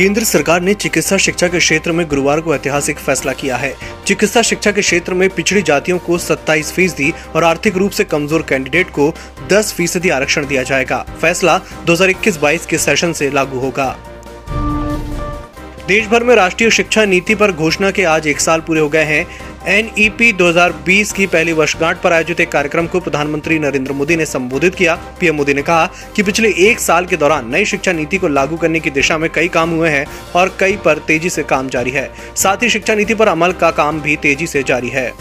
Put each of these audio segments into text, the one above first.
केंद्र सरकार ने चिकित्सा शिक्षा के क्षेत्र में गुरुवार को ऐतिहासिक फैसला किया है। चिकित्सा शिक्षा के क्षेत्र में पिछड़ी जातियों को 27 फ़ीसदी और आर्थिक रूप से कमज़ोर कैंडिडेट को 10 फ़ीसदी आरक्षण दिया जाएगा। फैसला 2021-22 के सेशन से लागू होगा। देश भर में राष्ट्रीय शिक्षा नीति पर घोषणा के आज एक साल पूरे हो गए हैं। एनईपी 2020 की पहली वर्षगांठ पर आयोजित एक कार्यक्रम को प्रधानमंत्री नरेंद्र मोदी ने संबोधित किया। पीएम मोदी ने कहा कि पिछले एक साल के दौरान नई शिक्षा नीति को लागू करने की दिशा में कई काम हुए हैं और कई पर तेज़ी से काम जारी है। साथ ही शिक्षा नीति पर अमल का काम भी तेज़ी से जारी है।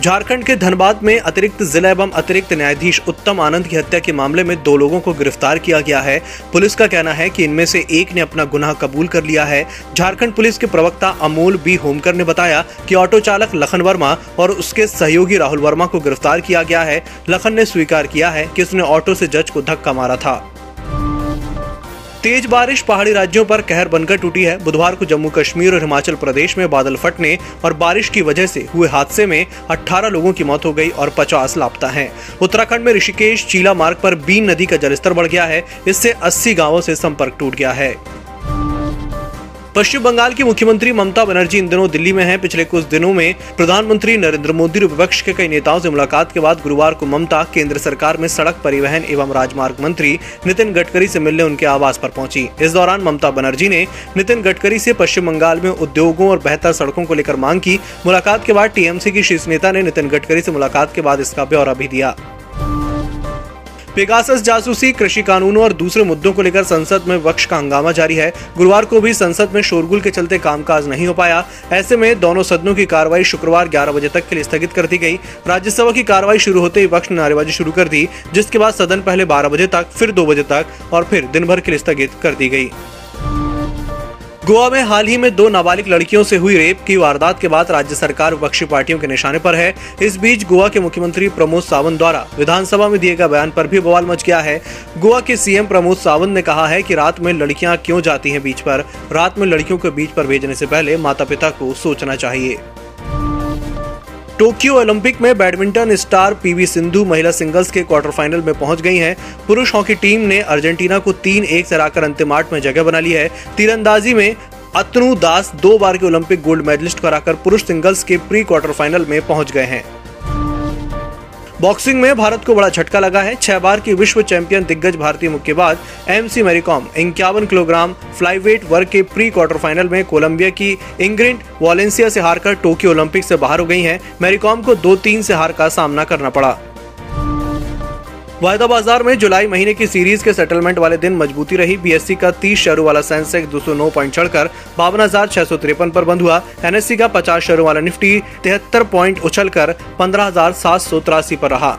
झारखंड के धनबाद में अतिरिक्त जिला एवं अतिरिक्त न्यायाधीश उत्तम आनंद की हत्या के मामले में दो लोगों को गिरफ़्तार किया गया है। पुलिस का कहना है कि इनमें से एक ने अपना गुनाह कबूल कर लिया है। झारखंड पुलिस के प्रवक्ता अमोल बी होमकर ने बताया कि ऑटो चालक लखन वर्मा और उसके सहयोगी राहुल वर्मा को गिरफ़्तार किया गया है। लखन ने स्वीकार किया है कि उसने ऑटो से जज को धक्का मारा था। तेज बारिश पहाड़ी राज्यों पर कहर बनकर टूटी है। बुधवार को जम्मू कश्मीर और हिमाचल प्रदेश में बादल फटने और बारिश की वजह से हुए हादसे में 18 लोगों की मौत हो गई और 50 लापता हैं। उत्तराखंड में ऋषिकेश चीला मार्ग पर बीन नदी का जलस्तर बढ़ गया है। इससे 80 गाँवों से संपर्क टूट गया है। पश्चिम बंगाल की मुख्यमंत्री ममता बनर्जी इन दिनों दिल्ली में हैं। पिछले कुछ दिनों में प्रधानमंत्री नरेंद्र मोदी और विपक्ष के कई नेताओं से मुलाकात के बाद गुरुवार को ममता केंद्र सरकार में सड़क परिवहन एवं राजमार्ग मंत्री नितिन गडकरी से मिलने उनके आवास पर पहुँची। इस दौरान ममता बनर्जी ने नितिन गडकरी से पश्चिम बंगाल में उद्योगों और बेहतर सड़कों को लेकर मांग की। मुलाकात के बाद टीएमसी की शीर्ष नेता ने नितिन गडकरी से मुलाकात के बाद इसका ब्यौरा भी दिया। पेगासस जासूसी कृषि कानूनों और दूसरे मुद्दों को लेकर संसद में वक्ष का हंगामा जारी है। गुरुवार को भी संसद में शोरगुल के चलते कामकाज नहीं हो पाया। ऐसे में दोनों सदनों की कार्रवाई शुक्रवार 11 बजे तक के लिए स्थगित कर दी गई। राज्यसभा की कार्रवाई शुरू होते ही वक्ष ने नारेबाजी शुरू कर दी, जिसके बाद सदन पहले बारह बजे तक, फिर दो बजे तक और फिर दिन भर के लिए स्थगित कर दी गई। गोवा में हाल ही में दो नाबालिग लड़कियों से हुई रेप की वारदात के बाद राज्य सरकार विपक्षी पार्टियों के निशाने पर है। इस बीच गोवा के मुख्यमंत्री प्रमोद सावंत द्वारा विधानसभा में दिए गए बयान पर भी बवाल मच गया है। गोवा के सीएम प्रमोद सावंत ने कहा है कि रात में लड़कियाँ क्यों जाती हैं बीच पर? रात में लड़कियों को बीच पर भेजने से पहले माता पिता को सोचना चाहिए। टोक्यो ओलंपिक में बैडमिंटन स्टार पीवी सिंधु महिला सिंगल्स के क्वार्टर फाइनल में पहुँच गई हैं। पुरुष हॉकी टीम ने अर्जेंटीना को तीन एक से हराकर अंतिम आठ में जगह बना ली है। तीरंदाजी में अतनु दास दो बार के ओलंपिक गोल्ड मेडलिस्ट कराकर पुरुष सिंगल्स के प्री क्वार्टर फाइनल में पहुँच गए हैं। बॉक्सिंग में भारत को बड़ा झटका लगा है। छह बार की विश्व चैंपियन दिग्गज भारतीय मुक्केबाज एम सी मेरीकॉम इक्यावन किलोग्राम फ्लाईवेट वर्ग के प्री क्वार्टर फाइनल में कोलंबिया की इंग्रिंड वॉलेंसिया से हारकर टोक्यो ओलंपिक से बाहर हो गई हैं। मैरीकॉम को दो तीन से हार का सामना करना पड़ा। वायदा बाज़ार में जुलाई महीने की सीरीज़ के सेटलमेंट वाले दिन मजबूती रही। बीएससी का 30 शेयरों वाला सेंसेक्स 209 पॉइंट चढ़कर बावन हज़ार छह सौ तिरपन पर बंद हुआ। एनएससी का 50 शेयरों वाला निफ्टी तिहत्तर पॉइंट उछलकर पंद्रह हज़ार सात सौ तिरासी पर रहा।